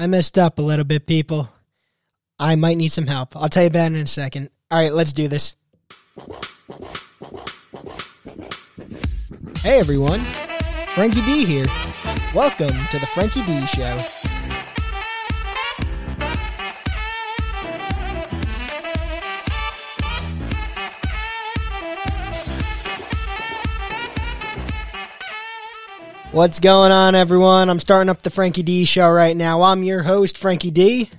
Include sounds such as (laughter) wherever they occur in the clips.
I messed up a little bit, people. I might need some help. I'll tell you about it in a second. All right, let's do this. Hey, everyone. Frankie D here. Welcome to the Frankie D Show. What's going on, everyone? I'm starting up the Frankie D show right now. I'm your host, Frankie D.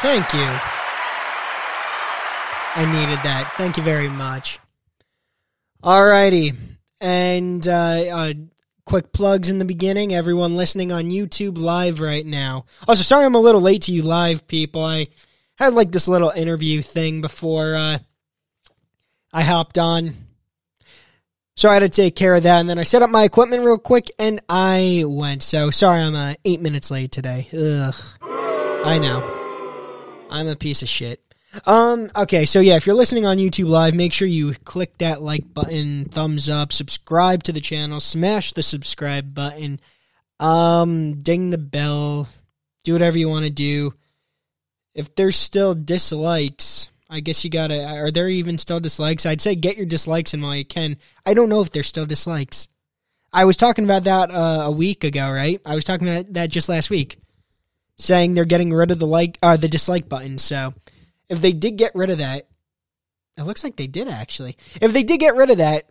Thank you. I needed that. Thank you very much. Alrighty. And uh, uh, quick plugs in the beginning. Everyone listening on YouTube live right now. Also, sorry I'm a little late to you live people. I had like this little interview thing before uh, I hopped on. So I had to take care of that, and then I set up my equipment real quick, and I went. So sorry, I'm uh, eight minutes late today. Ugh, I know. I'm a piece of shit. Um. Okay. So yeah, if you're listening on YouTube Live, make sure you click that like button, thumbs up, subscribe to the channel, smash the subscribe button, um, ding the bell, do whatever you want to do. If there's still dislikes, I guess you gotta. Are there even still dislikes? I'd say get your dislikes in while you can. I don't know if there's still dislikes. I was talking about that uh, a week ago, right? I was talking about that just last week, saying they're getting rid of the like, uh, the dislike button. So, if they did get rid of that, it looks like they did actually. If they did get rid of that,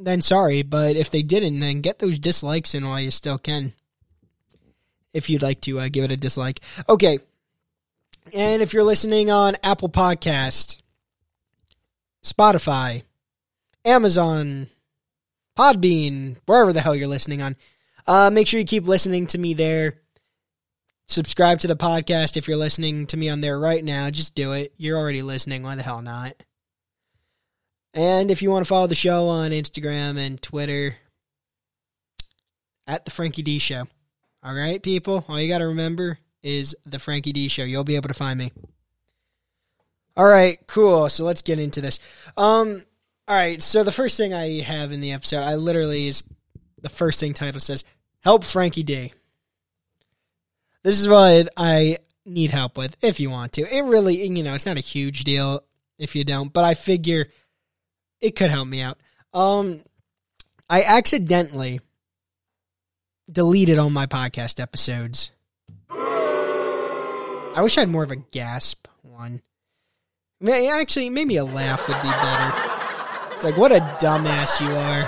then sorry, but if they didn't, then get those dislikes in while you still can. If you'd like to uh, give it a dislike, okay. And if you're listening on Apple Podcast, Spotify, Amazon, Podbean, wherever the hell you're listening on, uh, make sure you keep listening to me there. Subscribe to the podcast if you're listening to me on there right now. Just do it. You're already listening. Why the hell not? And if you want to follow the show on Instagram and Twitter, at the Frankie D Show. All right, people. All you got to remember is the Frankie D Show. You'll be able to find me. All right, cool. So let's get into this. Um, all right. So the first thing I have in the episode, I literally is the first thing title says, "Help Frankie D." This is what I need help with. If you want to, it really, you know, it's not a huge deal if you don't, but I figure it could help me out. Um, I accidentally deleted all my podcast episodes. I wish I had more of a gasp one. Actually, maybe a laugh would be better. It's like, what a dumbass you are.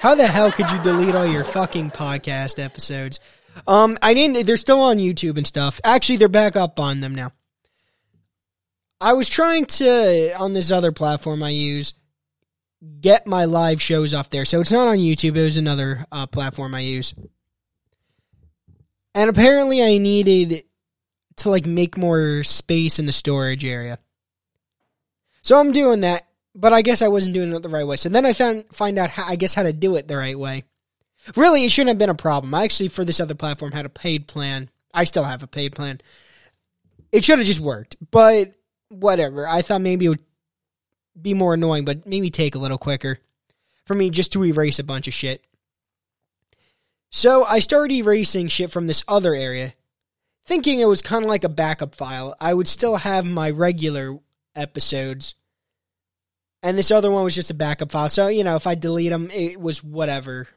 How the hell could you delete all your fucking podcast episodes? Um, I didn't. They're still on YouTube and stuff. Actually, they're back up on them now. I was trying to on this other platform I use get my live shows off there, so it's not on YouTube. It was another uh, platform I use, and apparently I needed to like make more space in the storage area. So I'm doing that, but I guess I wasn't doing it the right way. So then I found find out how I guess how to do it the right way. Really, it shouldn't have been a problem. I actually for this other platform had a paid plan. I still have a paid plan. It should have just worked, but whatever. I thought maybe it would be more annoying, but maybe take a little quicker for me just to erase a bunch of shit. So I started erasing shit from this other area, thinking it was kind of like a backup file. I would still have my regular episodes, and this other one was just a backup file. So you know, if I delete them, it was whatever.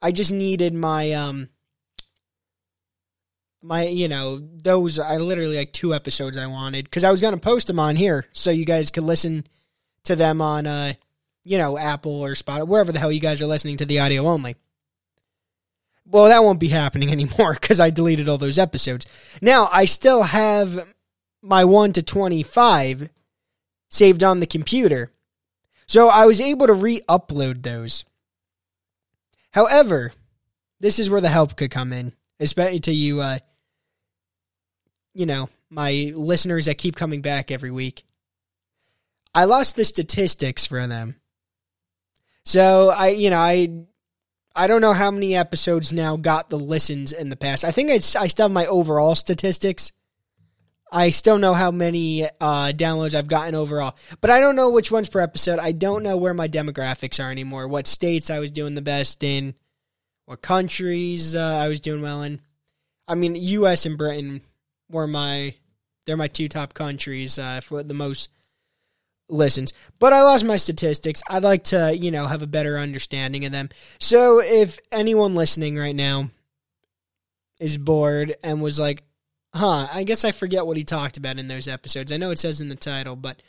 I just needed my um my you know those I literally like two episodes I wanted because I was gonna post them on here so you guys could listen to them on uh you know Apple or Spotify wherever the hell you guys are listening to the audio only. Well, that won't be happening (laughs) anymore because I deleted all those episodes. Now I still have my one to twenty five saved on the computer, so I was able to re-upload those. However, this is where the help could come in, especially to you, uh, you know, my listeners that keep coming back every week. I lost the statistics for them. So I, you know, I, I don't know how many episodes now got the listens in the past. I think I, I still have my overall statistics. I still know how many uh, downloads I've gotten overall, but I don't know which ones per episode. I don't know where my demographics are anymore. What states I was doing the best in, what countries uh, I was doing well in. I mean, U.S. and Britain were my they're my two top countries uh, for the most listens. But I lost my statistics. I'd like to, you know, have a better understanding of them. So if anyone listening right now is bored and was like, huh, I guess I forget what he talked about in those episodes. I know it says in the title, but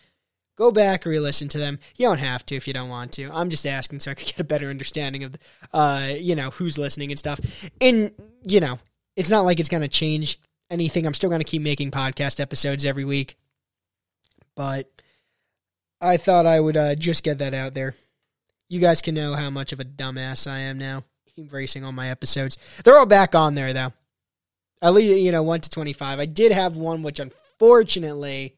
go back re listen to them. You don't have to if you don't want to. I'm just asking so I can get a better understanding of, uh, you know, who's listening and stuff. And, you know, it's not like it's to change anything. I'm still to keep making podcast episodes every week. But I thought I would uh, just get that out there. You guys can know how much of a dumbass I am now, embracing all my episodes. They're all back on there, though. At least, you know, 1 to 25. I did have one, which unfortunately,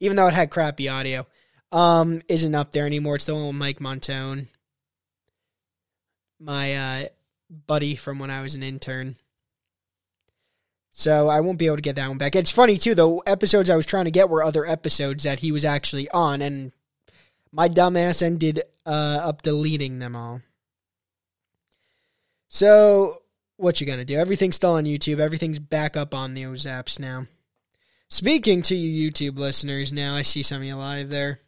even though it had crappy audio, um, isn't up there anymore. It's the one with Mike Montone, my uh, buddy from when I was an intern. So I won't be able to get that one back. It's funny too, the episodes I was trying to get were other episodes that he was actually on, and my dumbass ended uh, up deleting them all. So what you gonna do? Everything's still on YouTube. Everything's back up on those apps now. Speaking to you YouTube listeners, now I see some of you live there.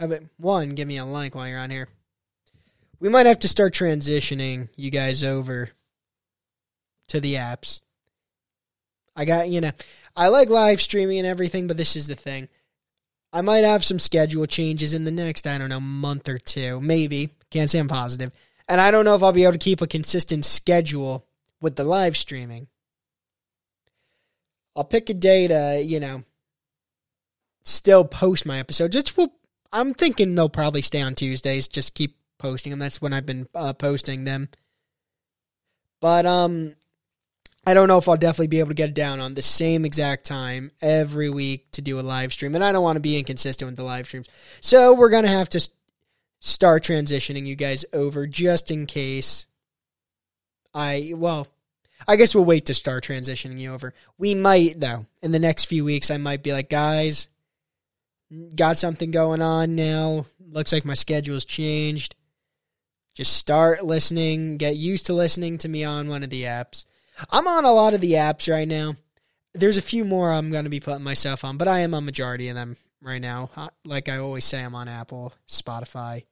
How about one? Give me a like while you're on here. We might have to start transitioning you guys over to the apps. I got, you know, I like live streaming and everything, but this is the thing. I might have some schedule changes in the next, I don't know, month or two. Maybe. Can't say I'm positive. And I don't know if I'll be able to keep a consistent schedule with the live streaming. I'll pick a day to, you know, still post my episodes. It's, well, I'm thinking they'll probably stay on Tuesdays. Just keep posting them. That's when I've been uh, posting them. But um, I don't know if I'll definitely be able to get down on the same exact time every week to do a live stream. And I don't want to be inconsistent with the live streams. So we're going to have to start transitioning you guys over just in case I, well, I guess we'll wait to start transitioning you over. We might, though, in the next few weeks, I might be like, guys, got something going on now. Looks like my schedule's changed. Just start listening, get used to listening to me on one of the apps. I'm on a lot of the apps right now. There's a few more I'm going to be putting myself on, but I am a majority of them right now. Like I always say, I'm on Apple, Spotify,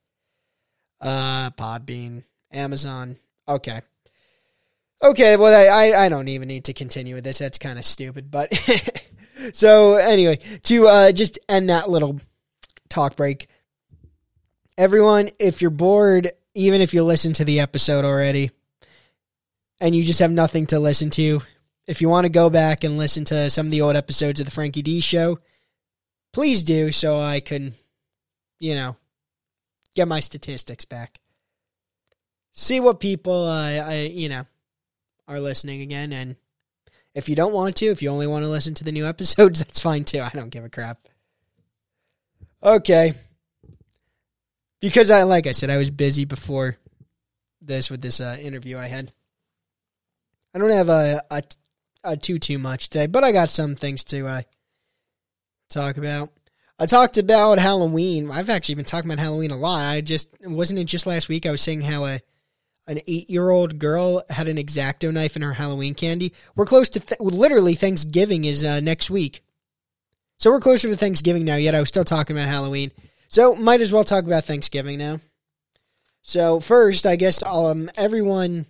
uh, Podbean, Amazon. Okay. Okay, well, I, I don't even need to continue with this. That's kind of stupid. But (laughs) so, anyway, to uh, just end that little talk break, everyone, if you're bored, even if you listen to the episode already, and you just have nothing to listen to, if you want to go back and listen to some of the old episodes of the Frankie D show, please do so I can, you know, get my statistics back. See what people, uh, I, you know, are listening again. And if you don't want to, if you only want to listen to the new (laughs) episodes, that's fine too. I don't give a crap. Okay. Because I, like I said, I was busy before this with this uh, interview I had. I don't have a, a, a too too much today, but I got some things to uh, talk about. I talked about Halloween. I've actually been talking about Halloween a lot. I just wasn't it just last week I was saying how a an eight year old girl had an exacto knife in her Halloween candy. We're close to th- literally Thanksgiving is uh, next week, so we're closer to Thanksgiving now. Yet I was still talking about Halloween, so might as well talk about Thanksgiving now. So first, I guess um everyone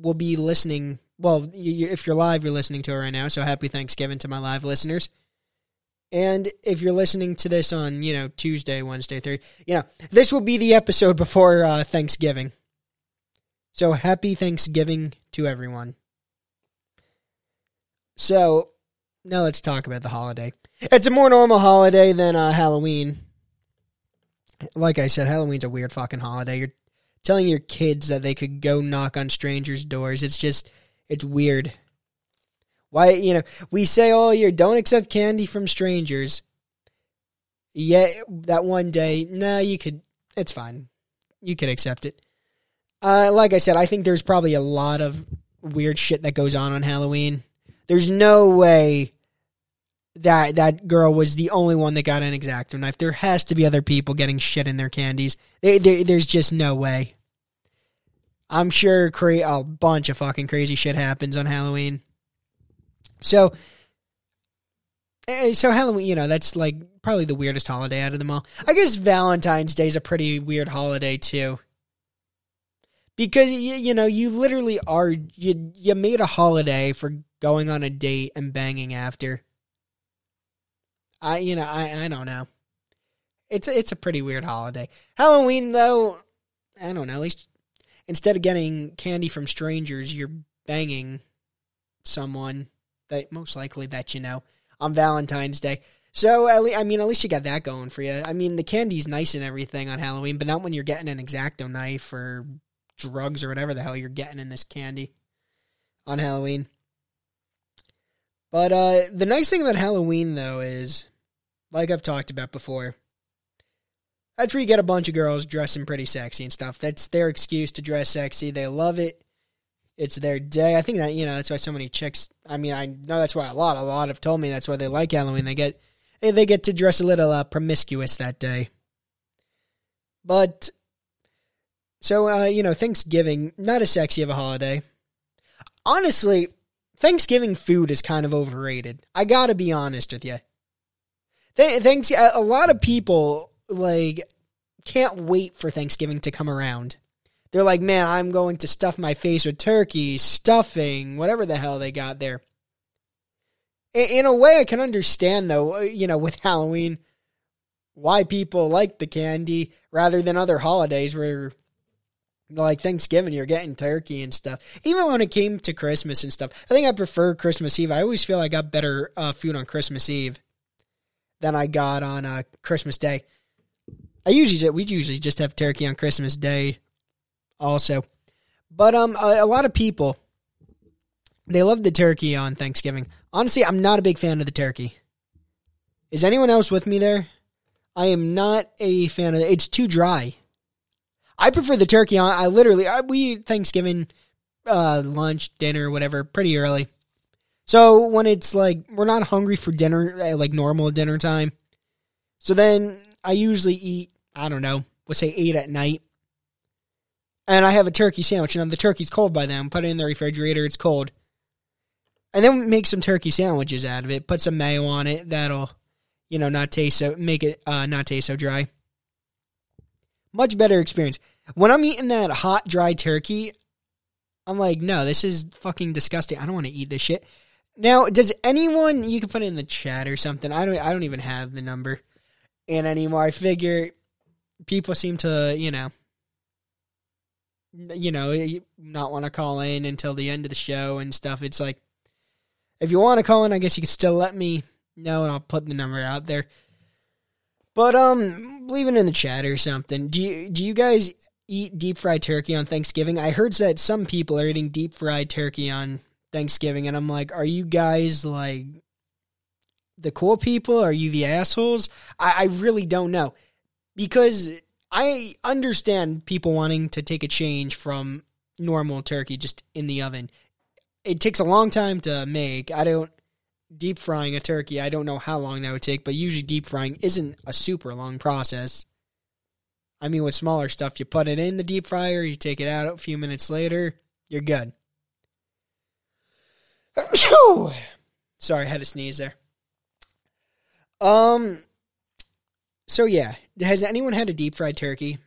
will be listening well, you, if you're live, you're listening to it right now. So happy Thanksgiving to my live listeners. And if you're listening to this on, you know, Tuesday, Wednesday, Thursday, you know, this will be the episode before uh, Thanksgiving. So happy Thanksgiving to everyone. So now let's talk about the holiday. It's a more normal holiday than uh, Halloween. Like I said, Halloween's a weird fucking holiday. You're telling your kids that they could go knock on strangers' doors. It's just it's weird. Why, you know, we say all year, don't accept candy from strangers. Yet that one day, nah, you could, it's fine. You could accept it. Uh, like I said, I think there's probably a lot of weird shit that goes on on Halloween. There's no way that that girl was the only one that got an exacto knife. There has to be other people getting shit in their candies. They, they, there's just no way. I'm sure cra- a bunch of fucking crazy shit happens on Halloween. So, eh, so Halloween, you know, that's like probably the weirdest holiday out of them all. I guess Valentine's Day is a pretty weird holiday too. Because you, you know, you literally are you you made a holiday for going on a date and banging after. I you know, I I don't know. It's it's a pretty weird holiday. Halloween though, I don't know, at least instead of getting candy from strangers, you're banging someone that most likely that you know on Valentine's Day. So at least, I mean, at least you got that going for you. I mean, the candy's nice and everything on Halloween, but not when you're getting an exacto knife or drugs or whatever the hell you're getting in this candy on Halloween. But uh, the nice thing about Halloween, though, is like I've talked about before. That's where you get a bunch of girls dressing pretty sexy and stuff. That's their excuse to dress sexy. They love it. It's their day. I think that you know that's why so many chicks. I mean, I know that's why a lot, a lot have told me that's why they like Halloween. They get they get to dress a little uh, promiscuous that day. But so uh, you know, Thanksgiving not as sexy of a holiday. Honestly, Thanksgiving food is kind of overrated. I gotta be honest with you. Th- thanks. A lot of people like can't wait for Thanksgiving to come around. They're like, man, I'm going to stuff my face with turkey, stuffing, whatever the hell they got there. In a way, I can understand though, uh, you know, with (laughs) Halloween, why people like the candy rather than other holidays where like Thanksgiving, you're getting turkey and stuff. Even when it came to Christmas and stuff, I think I prefer Christmas Eve. I always feel I got better uh, food on Christmas Eve than I got on uh, Christmas Day. I usually we usually just have turkey on Christmas Day, also, but um a, a lot of people they love the turkey on Thanksgiving. Honestly, I'm not a big fan of the turkey. Is anyone else with me there? I am not a fan of it. It's too dry. I prefer the turkey on. I literally I, we eat Thanksgiving uh, lunch, dinner, whatever, pretty early. So when it's like we're not hungry for dinner, uh, like normal dinner time. So then I usually eat. I don't know. Let's say eight at night, and I have a turkey sandwich. And the turkey's cold by then. Put it in the refrigerator. It's cold, and then make some turkey sandwiches out of it. Put some mayo on it. That'll, you know, not taste so make it uh, not taste so dry. Much better experience. When I'm eating that hot, dry turkey, I'm like, no, this is fucking disgusting. I don't want to eat this shit. Now, does anyone you can put it in the chat or something? I don't I don't even have the number in anymore. I figure people seem to, you know, you know, not want to call in until the end of the show and stuff. It's like if you want to call in, I guess you can still let me know and I'll put the number out there. But um, leave it in the chat or something. Do you do you guys eat deep fried turkey on Thanksgiving? I heard that some people are eating deep fried turkey on Thanksgiving, and I'm like, are you guys like the cool people? Are you the assholes? I, I really don't know because I understand people wanting to take a change from normal turkey just in the oven. It takes a long time to make. I don't deep frying a turkey. I don't know how long that would take, but usually deep frying isn't a super long process. I mean, with smaller stuff, you put it in the deep fryer, you take it out a few minutes later, you're good. (coughs) Sorry, I had a sneeze there. Um, so yeah, has anyone had a deep fried turkey?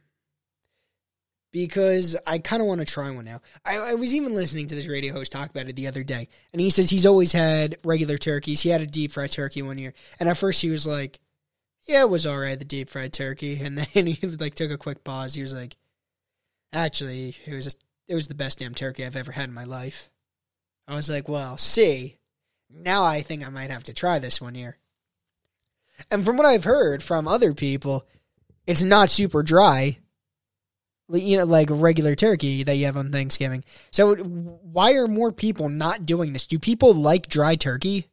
because I kind of want to try one now. I, I, was even listening to this radio host talk about it the other day, and he says he's always had regular turkeys. He had a deep fried turkey one year, and at first he was like, "Yeah, it was all right, the deep fried turkey," (laughs) and then he like took a quick pause. He was like, "Actually, it was just, it was the best damn turkey I've ever had in my life." I was like, "Well, see, now I think I might have to try this one here." And from what I've heard from other people, it's not super dry you know, like regular turkey that you have on Thanksgiving. So why are more people not doing this? Do people like dry turkey?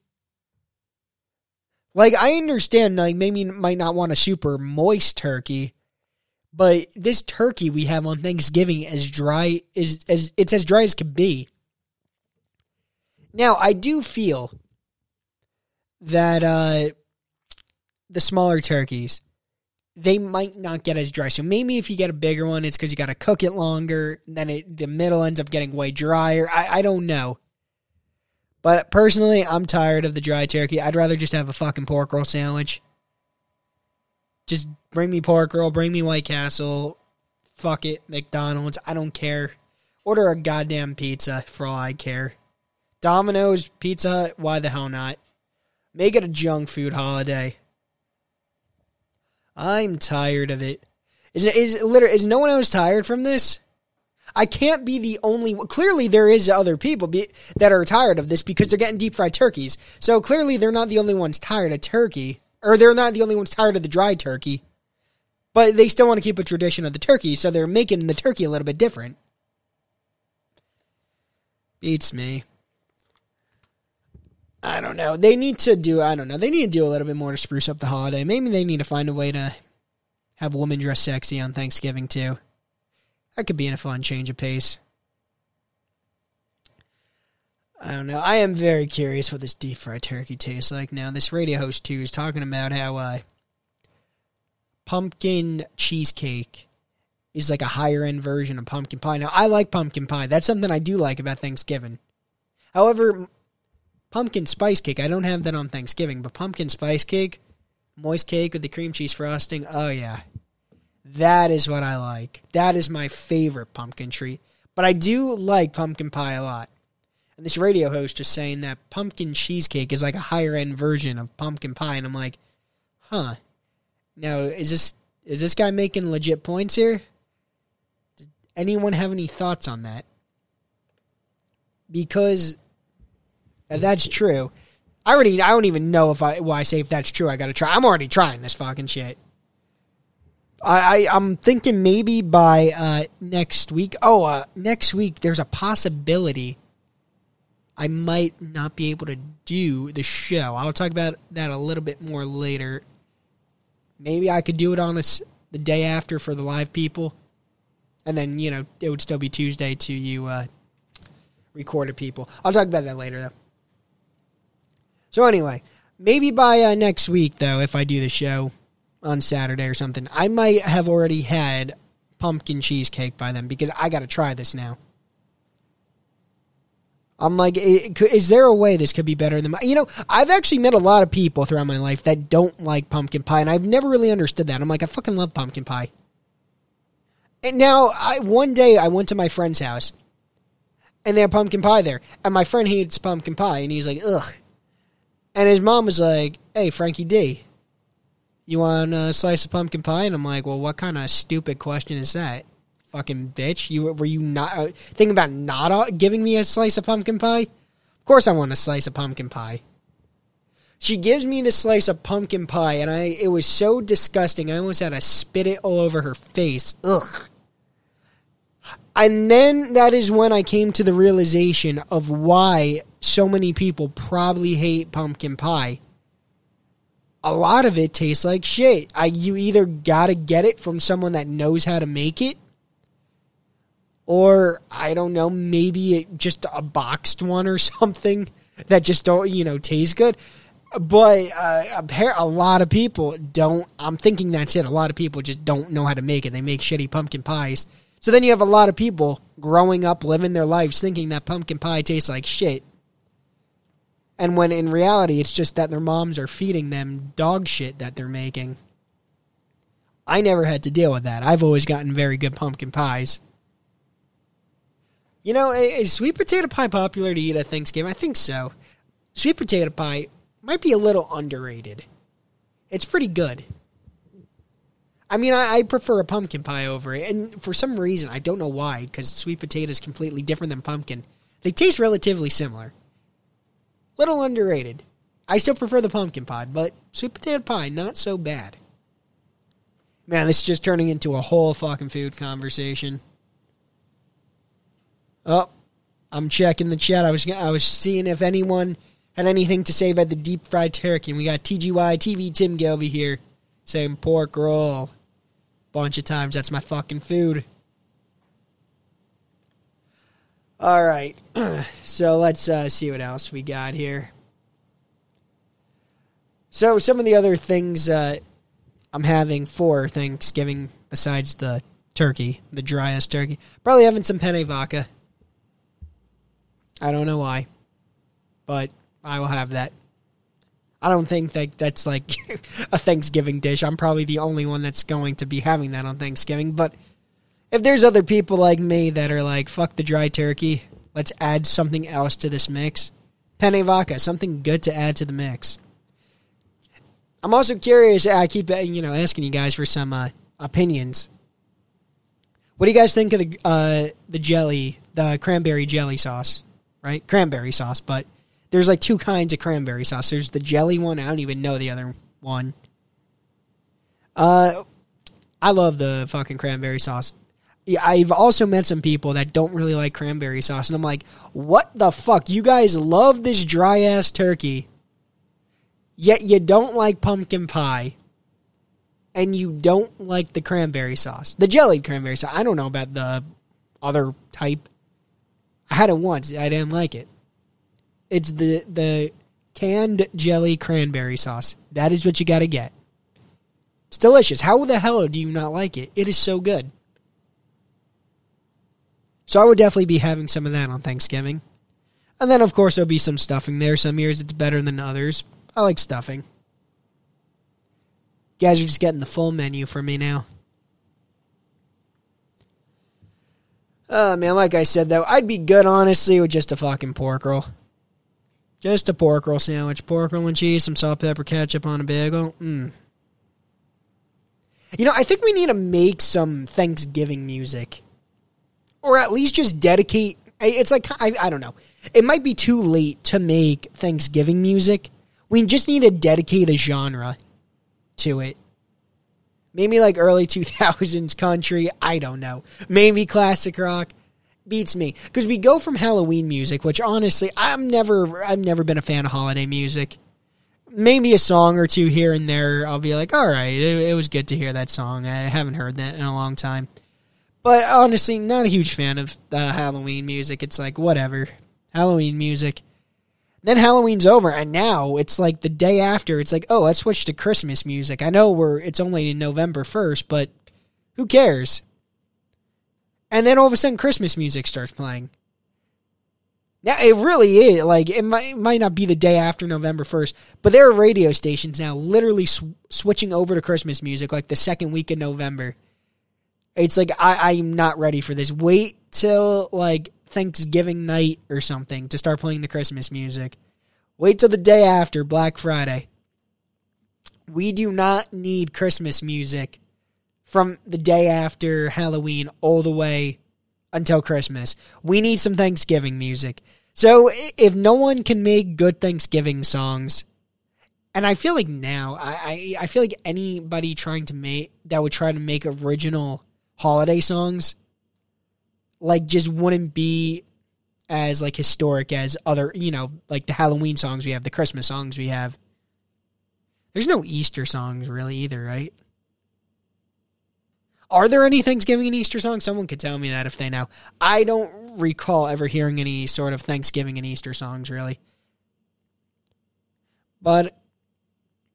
Like I understand, like maybe might not want a super moist turkey, but this turkey we have on Thanksgiving is dry is as it's as dry as can be. Now I do feel that uh, the smaller turkeys they might not get as dry. So maybe if you get a bigger one, it's because you got to cook it longer. Then it, the middle ends up getting way drier. I, I don't know. But personally, I'm tired of the dry turkey. I'd rather just have a fucking pork roll sandwich. Just bring me pork roll, bring me White Castle. Fuck it, McDonald's. I don't care. Order a goddamn pizza for all I care. Domino's, Pizza Hut, why the hell not? Make it a junk food holiday. I'm tired of it. Is is literally is no one else tired from this? I can't be the only. Clearly, there is other people be, that are tired of this because they're getting deep fried turkeys. So clearly, they're not the only ones tired of turkey, or they're not the only ones tired of the dry turkey. But they still want to keep a tradition of the turkey, so they're making the turkey a little bit different. Beats me. I don't know. They need to do. I don't know. They need to do a little bit more to spruce up the holiday. Maybe they need to find a way to have women dress sexy on Thanksgiving too. That could be in a fun change of pace. I don't know. I am very curious what this deep fried turkey tastes like now. This radio host too is talking about how uh, pumpkin cheesecake is like a higher end version of pumpkin pie. Now I like pumpkin pie. That's something I do like about Thanksgiving. However, pumpkin spice cake. I don't have that on Thanksgiving, but pumpkin spice cake, moist cake with the cream cheese frosting. Oh yeah, that is what I like. That is my favorite pumpkin treat. But I do like pumpkin pie a lot. And this radio host is saying that pumpkin cheesecake is like a higher end version of pumpkin pie, and I'm like, huh. Now is this is this guy making legit points here? Does anyone have any thoughts on that? Because that's true, I already I don't even know if I why I say if that's true. I got to try. I'm already trying this fucking shit. I, I am thinking maybe by uh, next week. Oh, uh, next week there's a possibility I might not be able to do the show. I'll talk about that a little bit more later. Maybe I could do it on a, the day after for the live people, and then you know it would still be Tuesday to you uh, recorded people. I'll talk about that later though. So anyway, maybe by uh, next week though, if I do the show on Saturday or something, I might have already had pumpkin cheesecake by then because I got to try this now. I'm like, is there a way this could be better than my? You know, I've actually met a lot of people throughout my life that don't like pumpkin pie, and I've never really understood that. I'm like, I fucking love pumpkin pie. And now, I one day I went to my friend's house, and they had pumpkin pie there, and my friend hates pumpkin pie, and he's like, ugh. And his mom was like, "Hey, Frankie D, you want a slice of pumpkin pie?" And I'm like, "Well, what kind of stupid question is that, fucking bitch? You were you not uh, thinking about not uh, giving me a slice of pumpkin pie? Of course, I want a slice of pumpkin pie." She gives me the slice of pumpkin pie, and I it was so disgusting. I almost had to spit it all over her face. Ugh. And then that is when I came to the realization of why so many people probably hate pumpkin pie. A lot of it tastes like shit. I you either gotta get it from someone that knows how to make it, or I don't know, maybe it, just a boxed one or (laughs) something that just don't you know taste good. But uh, a lot of people don't. I'm thinking that's it. A lot of people just don't know how to make it. They make shitty pumpkin pies. So then you have a lot of people growing up, living their lives, thinking that pumpkin pie tastes like shit. And when in reality, it's just that their moms are feeding them dog shit that they're making. I never had to deal with that. I've always gotten very good pumpkin pies. You know, is sweet potato pie popular to eat at Thanksgiving? I think so. Sweet potato pie might be a little underrated. It's pretty good. I mean, I, I, prefer a pumpkin pie over it, and for some reason, I don't know why, because sweet potato is completely different than pumpkin. They taste relatively similar. Little underrated. I still prefer the pumpkin pie, but sweet potato pie, not so bad. Man, this is just turning into a whole fucking food conversation. Oh, I'm checking the chat. I was I was seeing if anyone had anything to say about the deep fried turkey. And we got TGY TV Tim Gilby here saying pork roll. Bunch of times. That's my fucking food. All right. (clears throat) so let's uh, see what else we got here. So some of the other things uh, I'm having for Thanksgiving besides the turkey, the driest turkey. Probably having some penne vodka. I don't know why, but I will have that. I don't think that that's like (laughs) a Thanksgiving dish. I'm probably the only one that's going to be having that on Thanksgiving. But if there's other people like me that are like, fuck the dry turkey, let's add something else to this mix. Penne vodka, something good to add to the mix. I'm also curious. I keep you know asking you guys for some uh, opinions. What do you guys think of the uh, the jelly, the cranberry jelly sauce? Right, cranberry sauce, but there's like two kinds of cranberry sauce. There's the jelly one. I don't even know the other one. Uh, I love the fucking cranberry sauce. I've also met some people that don't really like cranberry sauce, and I'm like, what the fuck? You guys love this dry ass turkey, yet you don't like pumpkin pie, and you don't like the cranberry sauce, the jellied cranberry sauce. I don't know about the other type. I had it once. I didn't like it. It's the the canned jelly cranberry sauce. That is what you got to get. It's delicious. How the hell do you not like it? It is so good. So I would definitely be having some of that on Thanksgiving. And then, of course, there'll be some stuffing there. Some years it's better than others. I like stuffing. You guys are just getting the full menu for me now. Oh, man, like I said, though, I'd be good, honestly, with just a fucking pork roll. Just a pork roll sandwich. Pork roll and cheese, some salt, pepper, ketchup on a bagel. Mm. You know, I think we need to make some Thanksgiving music. Or at least just dedicate. It's like, I, I don't know. It might be too late to make Thanksgiving music. We just need to dedicate a genre to it. Maybe like early (laughs) 2000s country. I don't know. Maybe classic rock beats me because we go from Halloween music, which honestly I'm never I've never been a fan of holiday music. Maybe a song or two here and there. I'll be like, all right, it, it was good to hear that song. I haven't heard that in a long time. But honestly, not a huge fan of the Halloween music. It's like whatever, Halloween music. Then Halloween's over, and now it's like the day after. It's like, oh, let's switch to Christmas music. I know we're it's only in November first, but who cares? and then all of a sudden Christmas music starts playing. Now it really is like it might, it might not be the day after November first, but there are radio stations now literally sw- switching over to Christmas music like the second week of November. It's like I, I'm not ready for this. Wait till like Thanksgiving night or something to start playing the Christmas music. Wait till the day after Black Friday. We do not need Christmas music from the day after Halloween all the way until Christmas. We need some Thanksgiving music. So if no one can make good Thanksgiving songs, and I feel like now, I, I, I feel like anybody trying to make that would try to make original holiday songs, like just wouldn't be as like historic as other, you know, like the Halloween songs we have, the Christmas songs we have. There's no Easter songs really either, right? Are there any Thanksgiving and Easter songs? Someone could tell me that if they know. I don't recall ever hearing any sort of Thanksgiving and Easter songs, really. But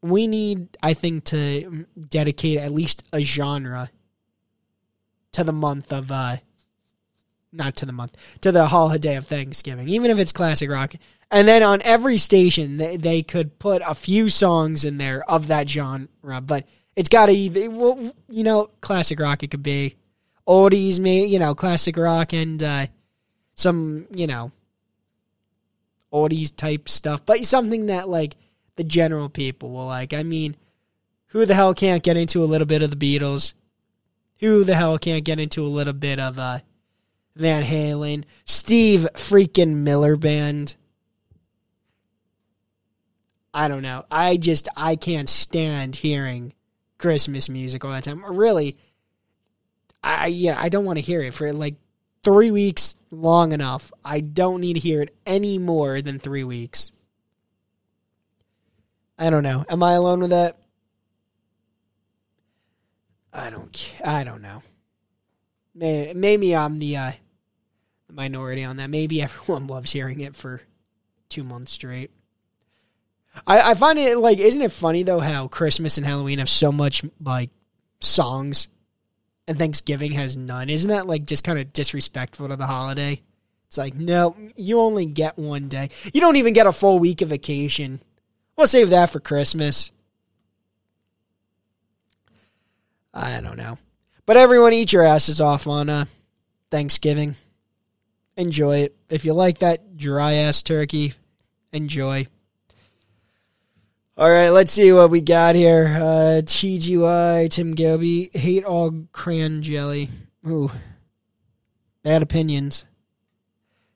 we need, I think, to dedicate at least a genre to the month of, uh, not to the month, to the holiday of Thanksgiving, even if it's classic rock. And then on every station, they, they could put a few songs in there of that genre, but it's got to, well, you know, classic rock. It could be oldies, me, you know, classic rock and uh, some, you know, oldies type stuff, but something that like the general people will like. I mean, who the hell can't get into a little bit of the Beatles? Who the hell can't get into a little bit of uh, Van Halen? Steve freaking Miller Band. I don't know. I just I can't stand hearing Christmas music all that time. Really, I yeah, I don't want to hear it for like three weeks long enough. I don't need to hear it any more than three weeks. I don't know. Am I alone with that? I don't. I don't know. Maybe I'm the uh, minority on that. Maybe (laughs) everyone loves hearing it for two months straight. I, I find it like, isn't it funny though how Christmas and Halloween have so much like songs, and Thanksgiving has none? Isn't that like just kind of disrespectful to the holiday? It's like, no, you only get one day. You don't even get a full week of vacation. We'll save that for Christmas. I don't know. But everyone eat your asses off on uh, Thanksgiving. Enjoy it. If you like that dry ass turkey, enjoy. All right, let's see what we got here. Uh, TGY, Tim Goby, hate all crayon jelly. Ooh, bad opinions.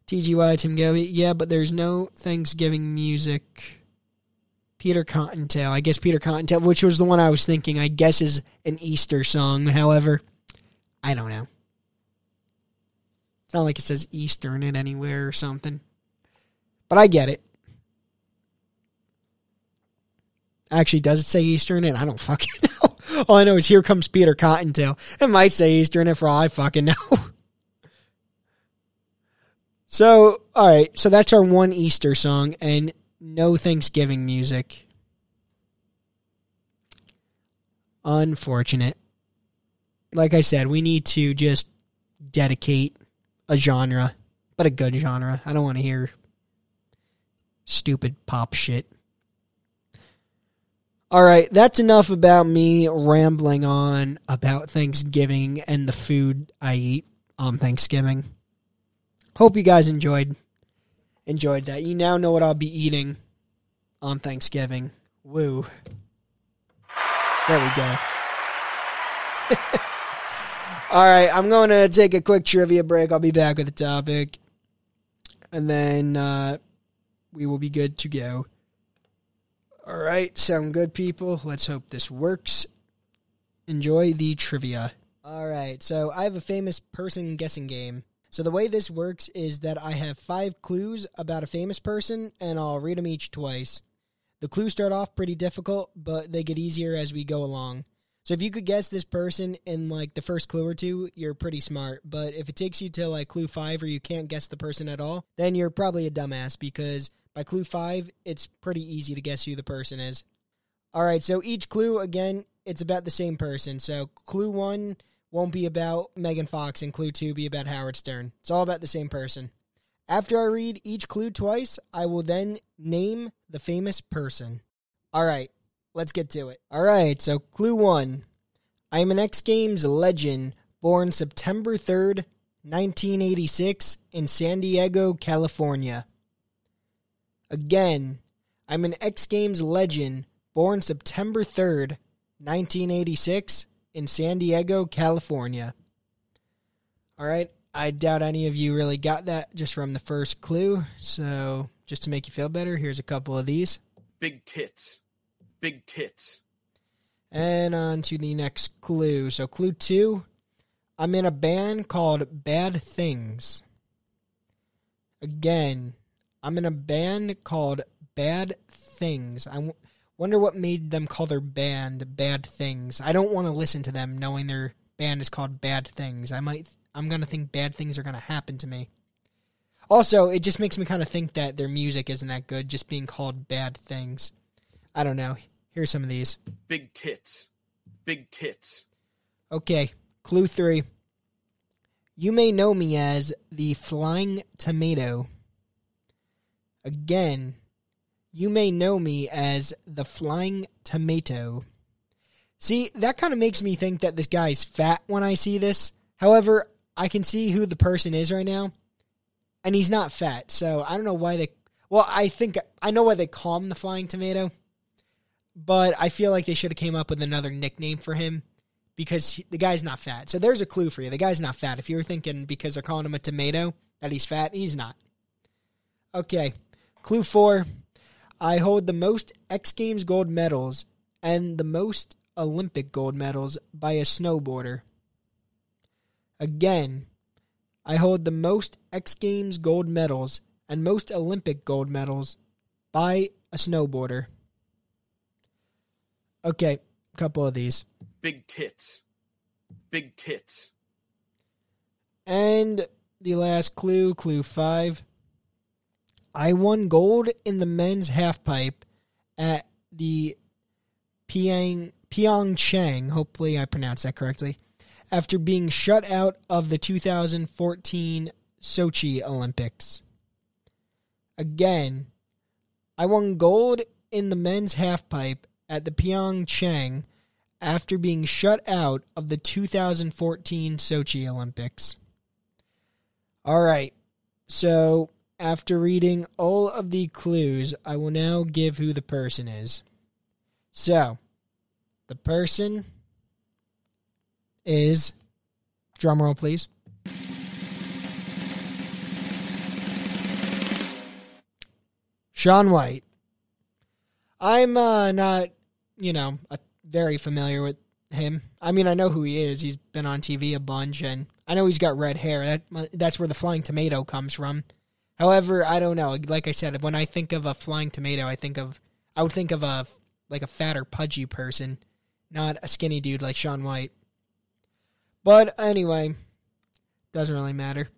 TGY, Tim Goby, yeah, but there's no Thanksgiving music. Peter Cottontail, I guess Peter Cottontail, which was the one I was thinking, I guess is an Easter song. However, I don't know. It's not like it says Easter in it anywhere or something. But I get it. Actually, does it say Easter in it? I don't fucking (laughs) know. All I know is here comes Peter Cottontail. It might say Easter in it for all I fucking know. (laughs) so, all right. So that's our one Easter song and no Thanksgiving music. Unfortunate. Like I said, we need to just dedicate a genre, but a good genre. I don't want to hear stupid pop shit. All right, that's enough about me rambling on about Thanksgiving and the food I eat on Thanksgiving. Hope you guys enjoyed enjoyed that. You now know what I'll be eating on Thanksgiving. Woo. There we go. (laughs) All right, I'm going to take a quick trivia break. I'll be back with the topic. And then uh, we will be good to go. All right, sound good, people? Let's hope this works. Enjoy the trivia. All right, so I have a famous person guessing game. So the way this works is that I have five clues about a famous person, and I'll read them each twice. The clues start off pretty difficult, but they get easier as we go along. So if you could guess this person in like the first clue or two, you're pretty smart. But if it takes you to like clue five or you can't guess the person at all, then you're probably a dumbass because by clue five, it's pretty easy to guess who the person is. All right, so each clue, again, it's about the same person. So clue one won't be about Megan Fox, and clue two be about Howard Stern. It's all about the same person. After I read each clue twice, I will then name the famous person. All right, let's get to it. All right, so clue one I am an X Games legend born September 3rd, 1986, in San Diego, California. Again, I'm an X Games legend born September 3rd, 1986, in San Diego, California. All right, I doubt any of you really got that just from the first clue. So, just to make you feel better, here's a couple of these. Big tits. Big tits. And on to the next clue. So, clue two I'm in a band called Bad Things. Again, I'm in a band called Bad Things. I wonder what made them call their band Bad Things. I don't want to listen to them knowing their band is called Bad Things. I might I'm going to think bad things are going to happen to me. Also, it just makes me kind of think that their music isn't that good just being called Bad Things. I don't know. Here's some of these. Big tits. Big tits. Okay, clue 3. You may know me as the Flying Tomato. Again, you may know me as the Flying Tomato. See, that kind of makes me think that this guy's fat when I see this. However, I can see who the person is right now, and he's not fat. So I don't know why they. Well, I think I know why they call him the Flying Tomato, but I feel like they should have came up with another nickname for him because he, the guy's not fat. So there's a clue for you. The guy's not fat. If you were thinking because they're calling him a tomato that he's fat, he's not. Okay, clue four. I hold the most X Games gold medals and the most Olympic gold medals by a snowboarder. Again, I hold the most X Games gold medals and most Olympic gold medals by a snowboarder. Okay, a couple of these. Big tits. Big tits. And the last clue, clue five. I won gold in the men's halfpipe at the Pyong, Pyeongchang, hopefully I pronounced that correctly, after being shut out of the 2014 Sochi Olympics. Again, I won gold in the men's halfpipe at the Pyeongchang after being shut out of the 2014 Sochi Olympics. All right. So, after reading all of the clues, I will now give who the person is. So, the person is drumroll please. Shaun White. I'm uh, not, you know, very familiar with him. I mean, I know who he is. He's been on TV a bunch, and I know he's got red hair. That that's where the flying tomato comes from. However, I don't know. Like I said, when I think of a flying tomato, I think of I would think of a like a fatter, pudgy person, not a skinny dude like Shaun White. But anyway, doesn't really matter.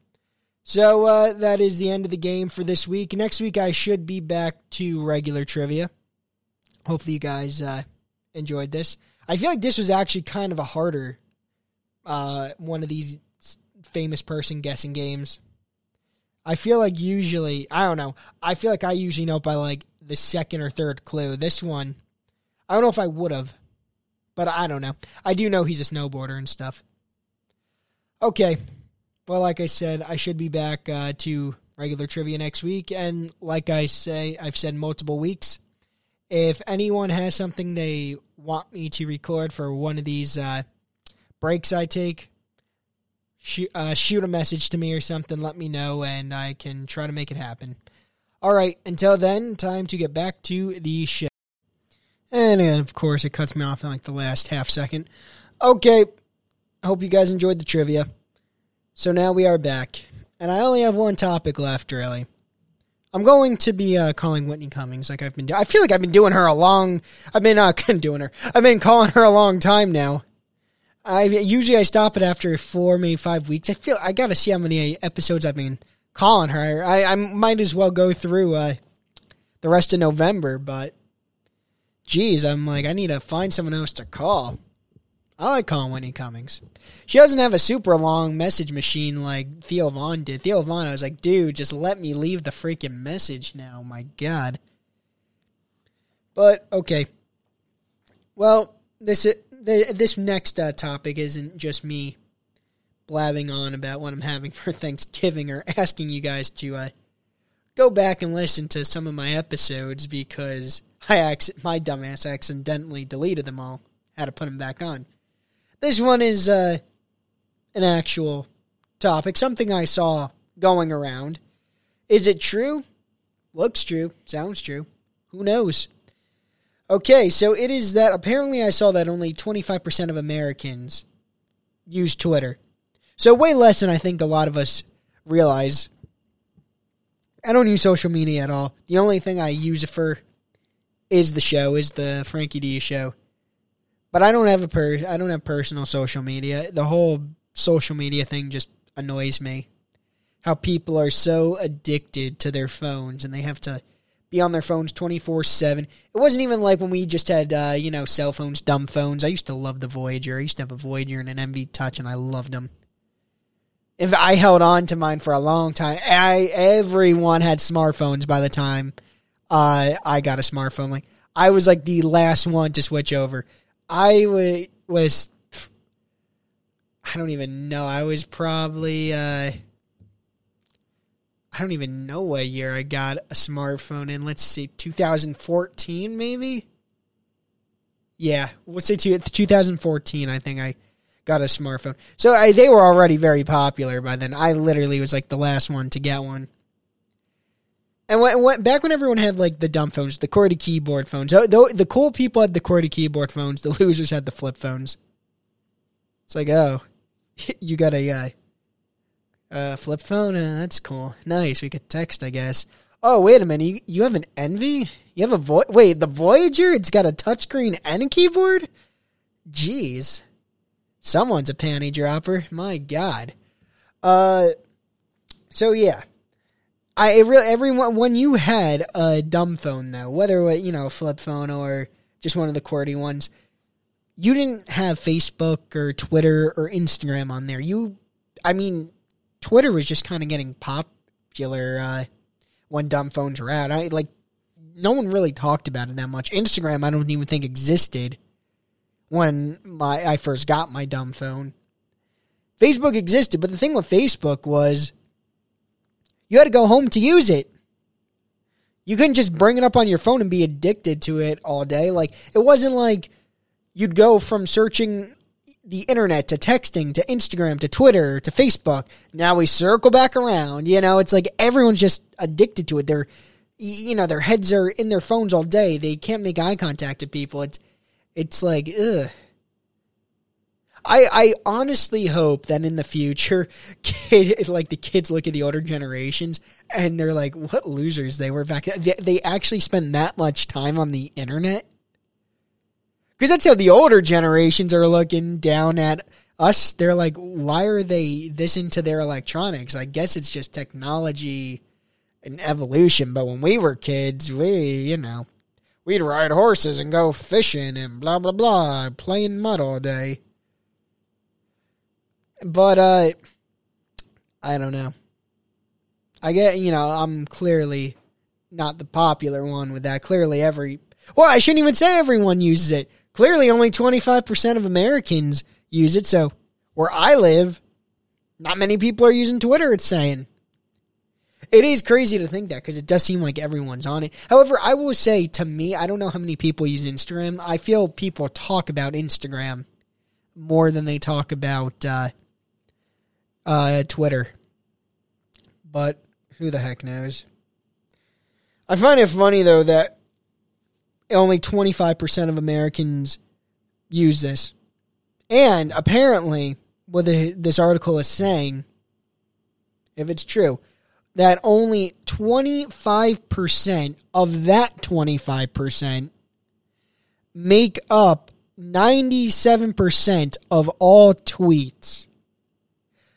So uh, that is the end of the game for this week. Next week, I should be back to regular trivia. Hopefully, you guys uh, enjoyed this. I feel like this was actually kind of a harder uh, one of these famous person guessing games. I feel like usually, I don't know. I feel like I usually know by like the second or third clue. This one, I don't know if I would have, but I don't know. I do know he's a snowboarder and stuff. Okay, well, like I said, I should be back uh, to regular trivia next week. And like I say, I've said multiple weeks. If anyone has something they want me to record for one of these uh, breaks I take, shoot, uh, shoot a message to me or something. Let me know, and I can try to make it happen. All right. Until then, time to get back to the show. And of course, it cuts me off in like the last half second. Okay. I hope you guys enjoyed the trivia. So now we are back, and I only have one topic left, really. I'm going to be uh, calling Whitney Cummings like I've been doing. I feel like I've been doing her a long. I've been uh, (laughs) doing her. I've been calling her a long time now. I usually I stop it after four, maybe five weeks. I feel I got to see how many episodes I've been calling her. I, I might as well go through uh, the rest of November, but geez, I'm like I need to find someone else to call. I like calling Whitney Cummings. She doesn't have a super long message machine like Theo Von did. Theo Von, I was like, dude, just let me leave the freaking message now. My God. But okay. Well, this this next uh, topic isn't just me blabbing on about what I'm having for Thanksgiving or asking you guys to uh, go back and listen to some of my episodes because I acc- my dumbass accidentally deleted them all. Had to put them back on. This one is uh, an actual topic, something I saw going around. Is it true? Looks true. Sounds true. Who knows? Okay, so it is that apparently I saw that only 25% of Americans use Twitter. So, way less than I think a lot of us realize. I don't use social media at all. The only thing I use it for is the show, is the Frankie D show. But I don't have a per I don't have personal social media. The whole social media thing just annoys me. How people are so addicted to their phones and they have to be on their phones 24/7. It wasn't even like when we just had uh, you know, cell phones, dumb phones. I used to love the Voyager. I used to have a Voyager and an enV Touch and I loved them. If I held on to mine for a long time, I everyone had smartphones by the time uh, I got a smartphone. Like I was like the last one to switch over. I w- was I don't even know. I was probably uh I don't even know what year I got a smartphone in. Let's see, 2014 maybe? Yeah, we'll say 2014 I think I got a smartphone. So I, they were already very popular by then. I literally was like the last one to get one. And when, when, back when everyone had like the dumb phones, the QWERTY keyboard phones, the, the cool people had the QWERTY keyboard phones. The (laughs) losers had the flip phones. It's like, oh, (laughs) you got a uh, uh, flip phone? Uh, that's cool. Nice. We could text, I guess. Oh, wait a minute. You, you have an enV? You have a Vo- wait, the Voyager? It's got a touchscreen and a keyboard? Jeez. Someone's a panty dropper. My God. Uh, so yeah. I really everyone when you had a dumb phone though, whether you know flip phone or just one of the QWERTY ones, you didn't have Facebook or Twitter or Instagram on there. You, I mean, Twitter was just kind of getting popular uh, when dumb phones were out. I like no one really talked about it that much. Instagram, I don't even think existed when my I first got my dumb phone. Facebook existed, but the thing with Facebook was you had to go home to use it. You couldn't just bring it up on your phone and be addicted to it all day. Like it wasn't like you'd go from searching the internet to texting to Instagram to Twitter to Facebook. Now we circle back around. You know, it's like everyone's just addicted to it. They're you know, their heads are in their phones all day. They can't make eye contact with people. It's it's like ugh. I, I honestly hope that in the future, (laughs) kid, like the kids look at the older generations and they're like, "What losers they were back then." They, they actually spend that much time on the internet because that's how the older generations are looking down at us. They're like, "Why are they this into their electronics?" I guess it's just technology and evolution. But when we were kids, we you know we'd ride horses and go fishing and blah blah blah, playing mud all day. But uh I don't know. I get you know, I'm clearly not the popular one with that. Clearly every well, I shouldn't even say everyone uses it. Clearly only 25% of Americans use it, so where I live, not many people are using Twitter, it's saying. It is crazy to think that because it does seem like everyone's on it. However, I will say to me, I don't know how many people use Instagram. I feel people talk about Instagram more than they talk about uh, uh, Twitter. But who the heck knows? I find it funny though that only 25% of Americans use this. And apparently, what the, this article is saying, if it's true, that only 25% of that 25% make up 97% of all tweets.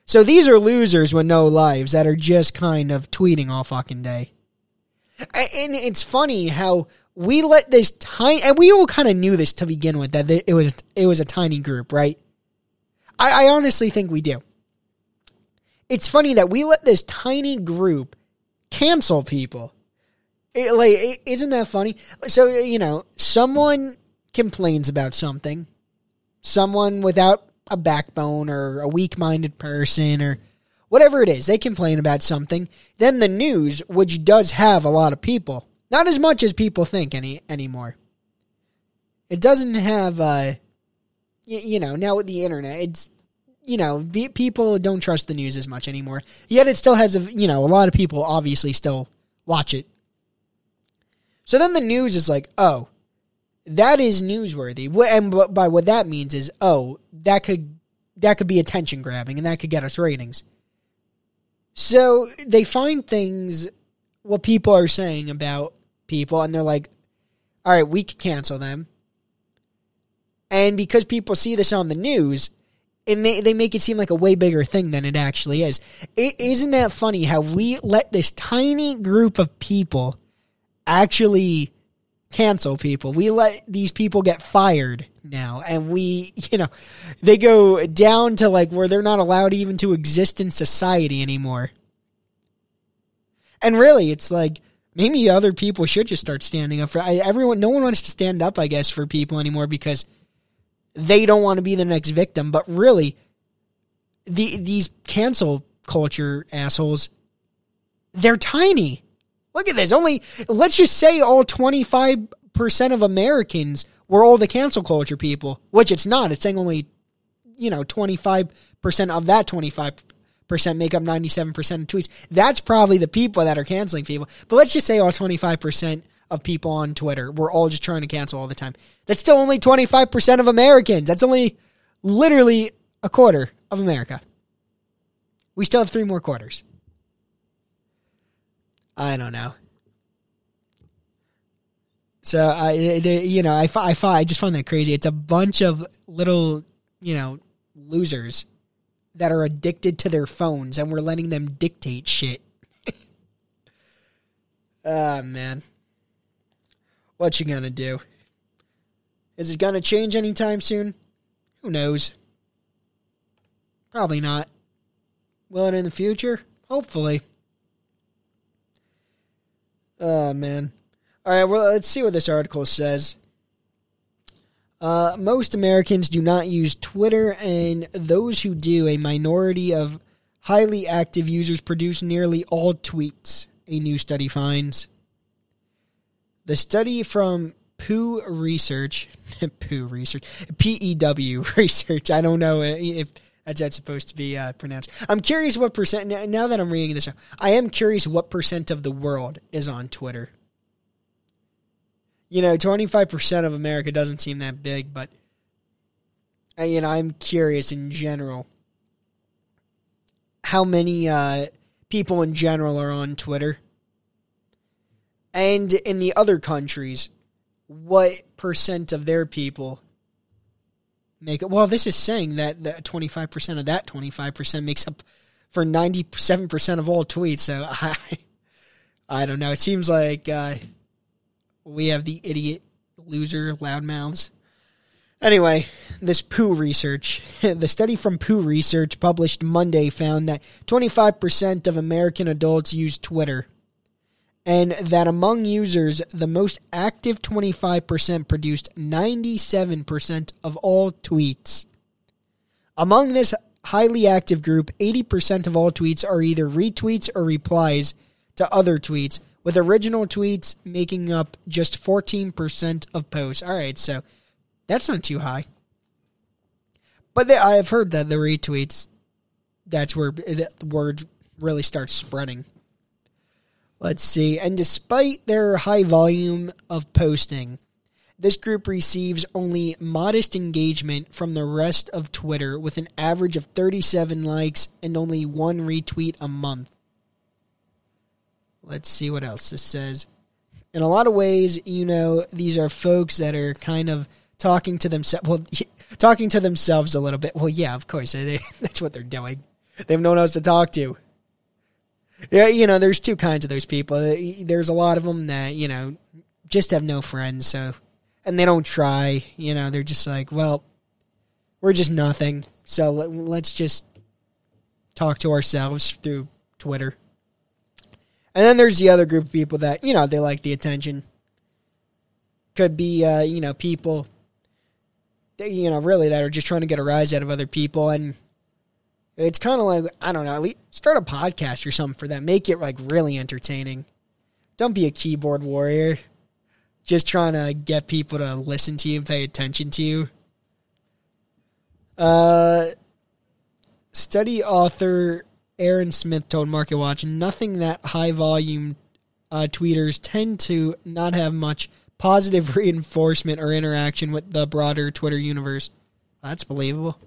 So these are losers with no lives that are just kind of tweeting all fucking day. And it's funny how we let this tiny, and we all kind of knew this to begin with that it was it was a tiny group, right? I, I honestly think we do. It's funny that we let this tiny group cancel people. It, like, isn't that funny? So you know, someone complains about something, someone without a backbone or a weak minded person or whatever it is, they complain about something. Then the news, which does have a lot of people, not as much as people think any anymore. It doesn't have, uh, you, you know, now with the internet, it's you know, people don't trust the news as much anymore. Yet it still has, a, you know, a lot of people obviously still watch it. So then the news is like, oh, that is newsworthy. And by what that means is, oh, that could that could be attention grabbing and that could get us ratings. So they find things what people are saying about people and they're like, all right, we can cancel them. And because people see this on the news, it may, they make it seem like a way bigger thing than it actually is. is isn't that funny how we let this tiny group of people actually cancel people? We let these people get fired now, and we, (laughs) you know, they go down to like where they're not allowed even to exist in society anymore. And really, it's like maybe other people should just start standing up for I, everyone. No one wants to stand up, I guess, for people anymore because they don't want to be the next victim. But really, the these cancel culture assholes, they're tiny. Look at this. Only let's just say all twenty five percent of Americans were all the cancel culture people, which it's not. It's saying only, you know, twenty five percent of that twenty five percent make up ninety seven percent of tweets. That's probably the people that are canceling people. But let's just say all twenty five percent of people on Twitter. We're all just trying to cancel all the time. That's still only 25% of Americans. That's only literally a quarter of America. We still have three more quarters. I don't know. So I, you know, I, I, I just find that crazy. It's a bunch of little, you know, losers that are addicted to their phones, and we're letting them dictate shit. (laughs) Ah, man. What you gonna do? Is it gonna change anytime soon? Who knows? Probably not. Will it in the future? Hopefully. Oh, man. All right, well, let's see what this article says. Uh, most Americans do not use Twitter, and those who do, a minority of highly active users, produce nearly all tweets, a new study finds. The study from Pew Research, (laughs) Pew Research, P E W (laughs) Research. I don't know if that's, that's supposed to be uh, pronounced. I'm curious what percent. Now that I'm reading this, I am curious what percent of the world is on Twitter you know, 25% of America doesn't seem that big, but, you know, I'm curious in general how many uh, people in general are on Twitter. And in the other countries, what percent of their people make it? Well, this is saying that the 25% of that 25% makes up for 97% of all tweets. So (laughs) I, I don't know. It seems like. Uh, we have the idiot loser loudmouths. Anyway, this poo research, (laughs) the study from Poo Research published Monday found that 25% of American adults use Twitter, and that among users, the most active 25% produced 97% of all tweets. Among this highly active group, 80% of all tweets are either retweets or replies to other tweets, with original tweets making up just 14% of posts. All right, so that's not too high. But they, I've heard that the retweets, that's where eh, the word really starts spreading. Let's see. And despite their high volume of posting, this group receives only modest engagement from the rest of Twitter with an average of 37 likes and only one retweet a month. Let's see what else this says. In a lot of ways, you know, these are folks that are kind of talking to themselves. Well, (laughs) talking to themselves a little bit. Well, yeah, of course, (laughs) they, that's what they're doing. They have no one else to talk to. Yeah, you know, there's two kinds of those people. There's a lot of them that you know just have no friends, so and they don't try. You know, they're just like, well, we're just nothing. So let's just talk to ourselves through Twitter. And then there's the other group of people that, you know, they like the attention. Could be, uh, you know, people, you know, really that are just trying to get a rise out of other people. And it's kind of like, I don't know, start a podcast or something for that. Make it like really entertaining. Don't be a keyboard warrior. Just trying to get people to listen to you and pay attention to you. Uh, study author Aaron Smith told MarketWatch, nothing that high volume uh, tweeters tend to not have much positive (laughs) reinforcement or interaction with the broader Twitter universe. That's believable.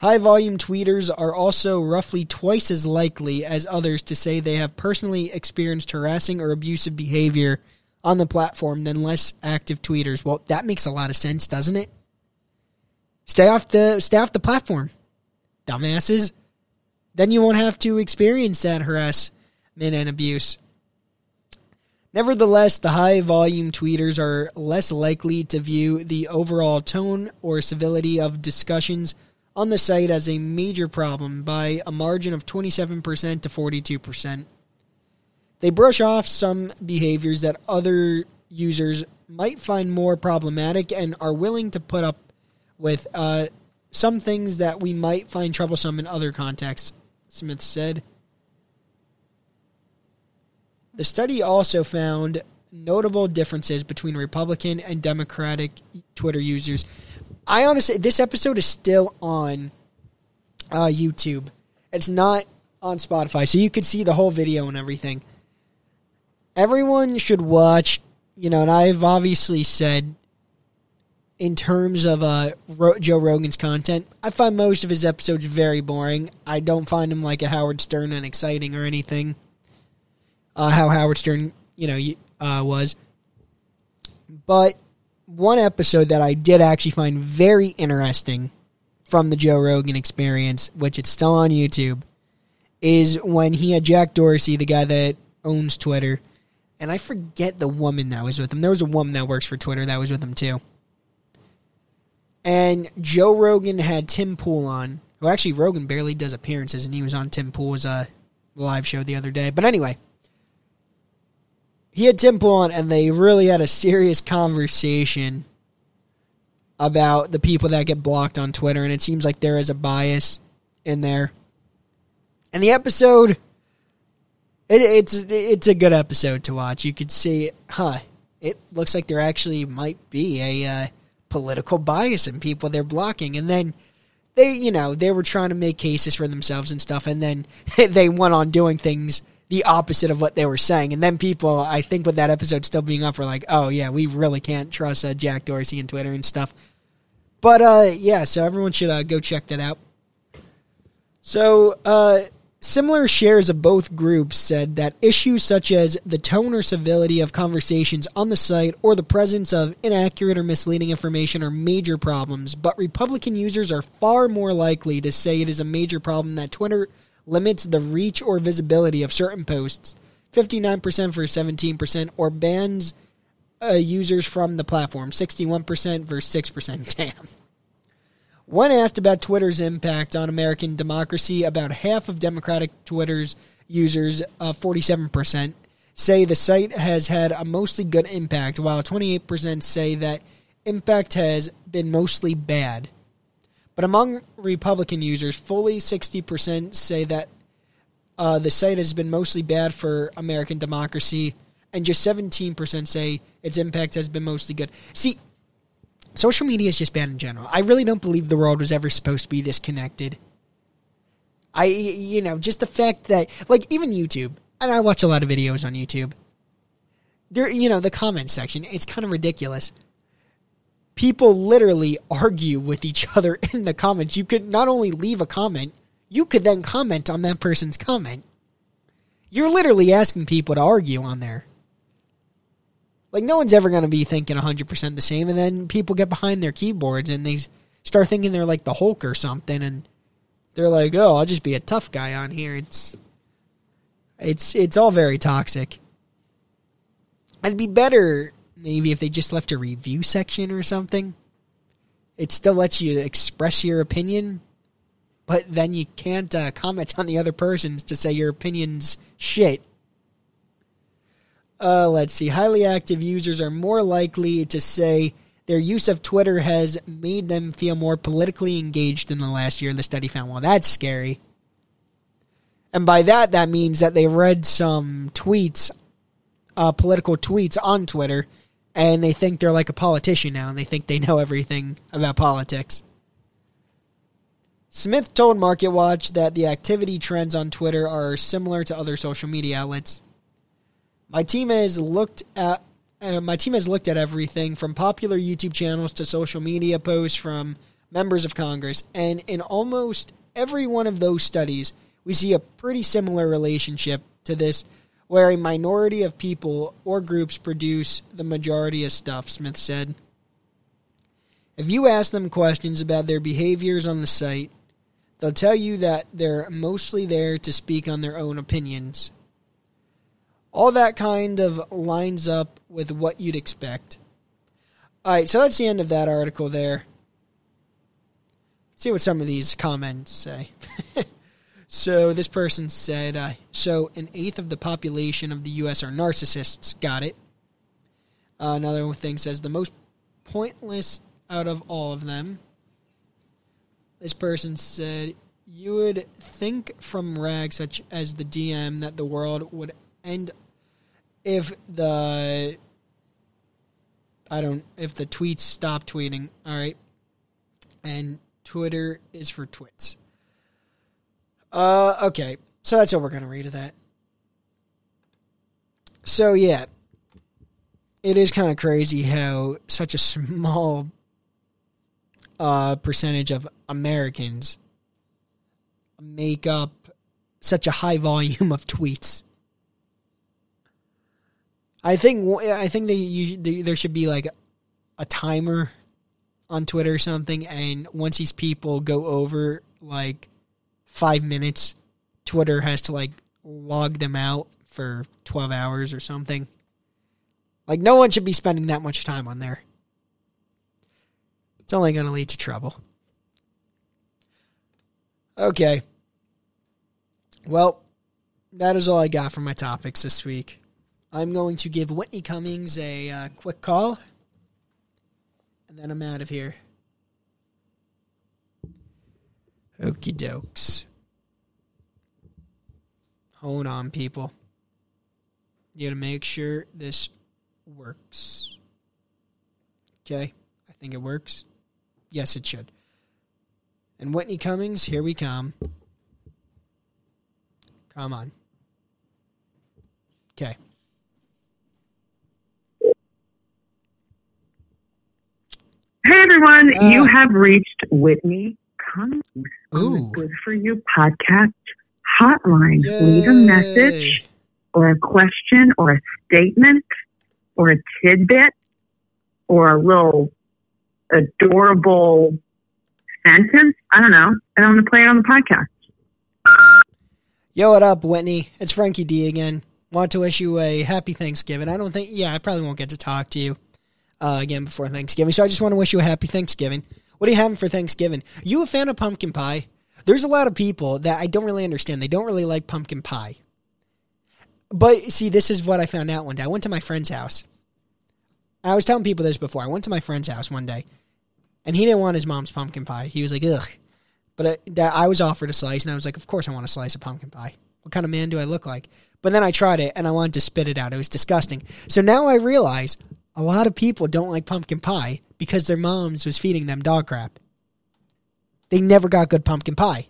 High volume tweeters are also roughly twice as likely as others to say they have personally experienced harassing or abusive behavior on the platform than less active tweeters. Well, that makes a lot of sense, doesn't it? Stay off the stay off the platform, dumbasses then you won't have to experience that harassment and abuse. Nevertheless, the high volume tweeters are less likely to view the overall tone or civility of discussions on the site as a major problem by a margin of 27% to 42%. They brush off some behaviors that other users might find more problematic and are willing to put up with uh, some things that we might find troublesome in other contexts. Smith said. The study also found notable differences between Republican and Democratic Twitter users. I honestly, this episode is still on uh, YouTube. It's not on Spotify, so you could see the whole video and everything. Everyone should watch, you know, and I've obviously said in terms of uh, Ro- Joe Rogan's content, I find most of his episodes very boring. I don't find him like a Howard Stern and exciting or anything. Uh, how Howard Stern, you know, uh, was. But one episode that I did actually find very interesting from the Joe Rogan experience, which it's still on YouTube, is when he had Jack Dorsey, the guy that owns Twitter, and I forget the woman that was with him. There was a woman that works for Twitter that was with him too. And Joe Rogan had Tim Pool on. Well, actually, Rogan barely does appearances, and he was on Tim Pool's uh, live show the other day. But anyway, he had Tim Pool on, and they really had a serious conversation about the people that get blocked on Twitter, and it seems like there is a bias in there. And the episode, it, it's it's a good episode to watch. You could see, huh? It looks like there actually might be a uh, political bias in people they're blocking, and then they, you know, they were trying to make cases for themselves and stuff, and then (laughs) they went on doing things the opposite of what they were saying. And then people, I think, with that episode still being up, were like, "Oh yeah, we really can't trust uh, Jack Dorsey and Twitter and stuff." But uh, yeah, so everyone should uh, go check that out. So uh, similar shares of both groups said that issues such as the tone or civility of conversations on the site or the presence of inaccurate or misleading information are major problems. But Republican users are far more likely to say it is a major problem that Twitter limits the reach or visibility of certain posts. 59% for 17%, or bans uh, users from the platform, 61% versus 6%. (laughs) Damn. When asked about Twitter's impact on American democracy, about half of Democratic Twitter's users, uh, 47%, say the site has had a mostly good impact, while 28% say that impact has been mostly bad. But among Republican users, fully 60% say that uh, the site has been mostly bad for American democracy, and just 17% say its impact has been mostly good. See, social media is just bad in general. I really don't believe the world was ever supposed to be this connected. I, you know, just the fact that, like, even YouTube, and I watch a lot of videos on YouTube. There, you know, the comment section, it's kind of ridiculous. People literally argue with each (laughs) other in the comments. You could not only leave a comment, you could then comment on that person's comment. You're literally asking people to argue on there. Like, no one's ever going to be thinking 100% the same, and then people get behind their keyboards and they start thinking they're like the Hulk or something, and they're like, oh, I'll just be a tough guy on here. It's. It's it's all very toxic. It'd be better maybe if they just left a review section or something. It still lets you express your opinion, but then you can't uh, comment on the other person's to say your opinion's shit. Uh, let's see. Highly active users are more likely to say their use of Twitter has made them feel more politically engaged in the last year. The study found. Well, that's scary. And by that, that means that they read some tweets, uh, political tweets on Twitter, and they think they're like a politician now, and they think they know everything about politics. Smith told MarketWatch that the activity trends on Twitter are similar to other social media outlets. My team has looked at uh, my team has looked at everything from popular YouTube channels to social media posts from members of Congress, and in almost every one of those studies, we see a pretty similar relationship to this, where a minority of people or groups produce the majority of stuff. Smith said. If you ask them questions about their behaviors on the site, they'll tell you that they're mostly there to speak on their own opinions all that kind of lines up with what you'd expect. All right, so that's the end of that article there. Let's see what some of these comments say. (laughs) so this person said, uh, so an eighth of the population of the U.S. are narcissists. Got it. Uh, another thing says the most pointless out of all of them. This person said, you would think from rags such as the DM that the world would end if the I don't if the tweets stop tweeting, all right, and Twitter is for twits. Uh, okay, so that's what we're gonna read of that. So yeah, it is kind of crazy how such a small uh, percentage of Americans make up such a high volume of tweets. I think I think that you, there should be like a timer on Twitter or something, and once these people go over like five minutes, Twitter has to like log them out for twelve hours or something. Like, no one should be spending that much time on there. It's only going to lead to trouble. Okay. Well, that is all I got for my topics this week. I'm going to give Whitney Cummings a uh, quick call, and then I'm out of here. Okie dokes. Hold on, people. You gotta make sure this works. Okay, I think it works. Yes, it should. And Whitney Cummings, here we come. Come on. Okay. Hey everyone, Uh. you have reached Whitney Cummings on the Good For You podcast hotline. Leave a message or a question or a statement or a tidbit or a little adorable sentence. I don't know. I don't want to play it on the podcast. Yo, what up, Whitney? It's Frankie D again. Want to wish you a happy Thanksgiving. I don't think, yeah, I probably won't get to talk to you uh, again before Thanksgiving, so I just want to wish you a happy Thanksgiving. What are you having for Thanksgiving? You a fan of pumpkin pie? There's a lot of people that I don't really understand. They don't really like pumpkin pie. But see, this is what I found out one day. I went to my friend's house. I was telling people this before. I went to my friend's house one day, and he didn't want his mom's pumpkin pie. He was like, ugh. But uh, that I was offered a slice, and I was like, of course I want a slice of pumpkin pie. What kind of man do I look like? But then I tried it, and I wanted to spit it out. It was disgusting. So now I realize a lot of people don't like pumpkin pie because their moms was feeding them dog crap. They never got good pumpkin pie.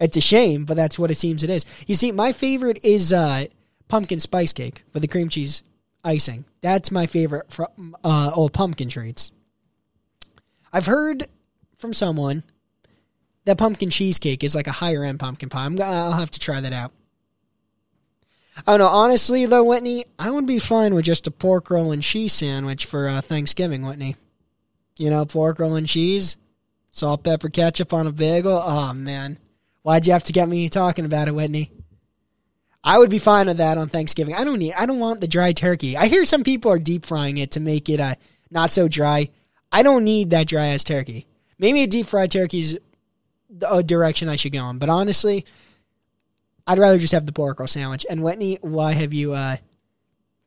It's a shame, but that's what it seems it is. You see, my favorite is uh, pumpkin spice cake with the cream cheese icing. That's my favorite from uh, old pumpkin treats. I've heard from someone that pumpkin cheesecake is like a higher end pumpkin pie. I'm, I'll have to try that out. I don't know. Honestly, though, Whitney, I would be fine with just a pork roll and cheese sandwich for uh, Thanksgiving, Whitney. You know, pork roll and cheese, salt, pepper, ketchup on a bagel. Oh man, why'd you have to get me talking about it, Whitney? I would be fine with that on Thanksgiving. I don't need. I don't want the dry turkey. I hear some people are deep frying it to make it uh, not so dry. I don't need that dry ass turkey. Maybe a deep fried turkey's a direction I should go in, but honestly, I'd rather just have the pork roll sandwich. And Whitney, why have you uh,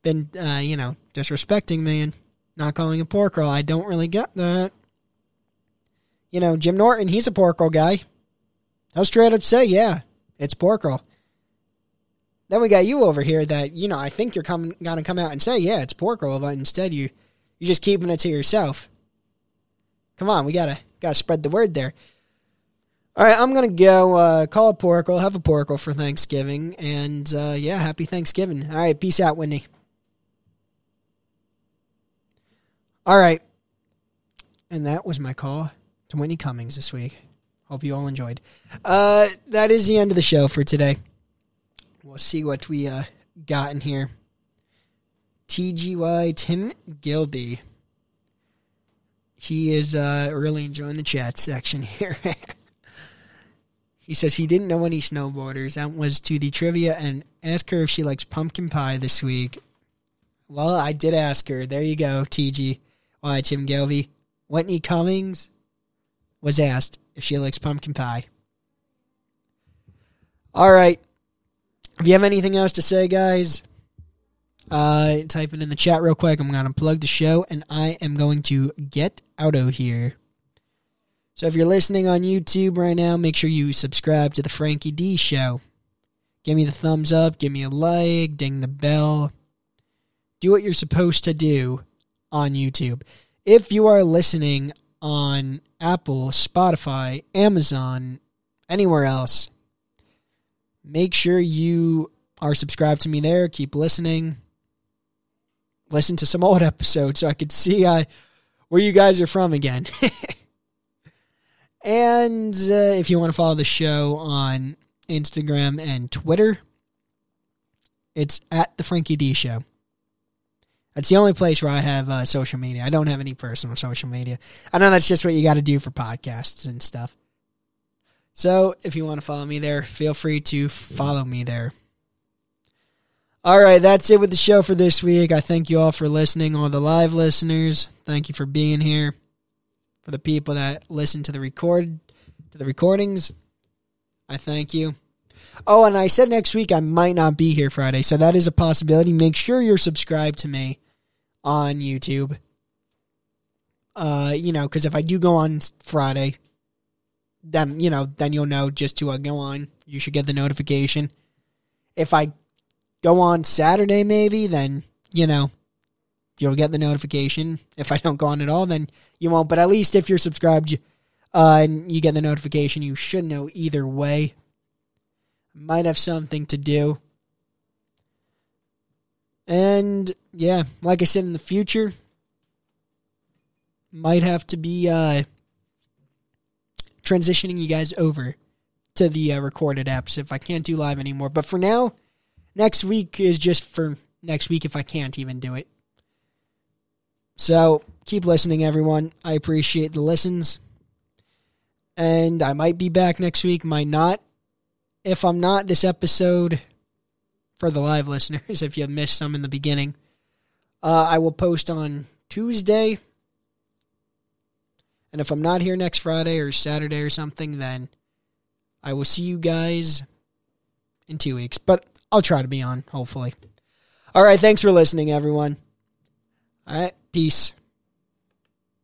been, uh, you know, disrespecting me and not calling it pork roll? I don't really get that. You know, Jim Norton, he's a pork roll guy. I'll straight up say, yeah, it's pork roll. Then we got you over here that you know I think you're coming gonna come out and say, yeah, it's pork roll, but instead you you're just keeping it to yourself. Come on, we gotta gotta spread the word there. All right, I'm gonna go uh, call a pork roll, have a pork roll for Thanksgiving, and uh, yeah, happy Thanksgiving. All right, peace out, Wendy. All right, and that was my call to Whitney Cummings this week. Hope you all enjoyed. Uh, that is the end of the show for today. We'll see what we uh, got in here. TGY Tim Gilby. He is uh, really enjoying the chat section (laughs) here. He says he didn't know any snowboarders. That was to the trivia and ask her if she likes pumpkin pie this week. Well, I did ask her. There you go, TG. Why, Tim Gilby. Whitney Cummings was asked if she likes pumpkin pie. All right. If you have anything else to say, guys, uh, type it in the chat real quick. I'm going to plug the show and I am going to get out of here. So if you're listening on YouTube right now, make sure you subscribe to the Frankie D Show. Give me the thumbs up, give me a like, ding the bell. Do what you're supposed to do on YouTube. If you are listening on Apple, Spotify, Amazon, anywhere else, make sure you are subscribed to me there. Keep listening. Listen to some old (laughs) episodes so I could see uh, where you guys are from again. (laughs) and uh, if you want to follow the show on Instagram and Twitter, it's at the Frankie D Show. That's the only place where I have uh, social media. I don't have any personal social media. I know that's just what you got to do for podcasts and stuff. So if you want to follow me there, feel free to follow me there. All right, that's it with the show for this week. I thank you all for listening, all the live listeners. Thank you for being here. For the people that listen to the record to the recordings, I thank you. Oh, and I said next week I might not be here Friday, so that is a possibility. Make sure you're subscribed to me on YouTube. Uh, you know, because if I do go on Friday, then you know, then you'll know just to uh, go on. You should get the notification. If I go on Saturday, maybe then you know you'll get the notification. If I don't go on at all, then you won't. But at least if you're subscribed uh, and you get the notification, you should know either way. Might have something to do. And yeah, like I said, in the future, might have to be uh, transitioning you guys over to the uh, recorded apps if I can't do live anymore. But for now, next week is just for next week if I can't even do it. So keep listening, everyone. I appreciate the listens. And I might be back next week, might not. If I'm not, this episode, for the live (laughs) listeners, if you missed some in the beginning, uh, I will post on Tuesday. And if I'm not here next Friday or Saturday or something, then I will see you guys in two weeks. But I'll try to be on, hopefully. All right. Thanks for listening, everyone. All right. Peace.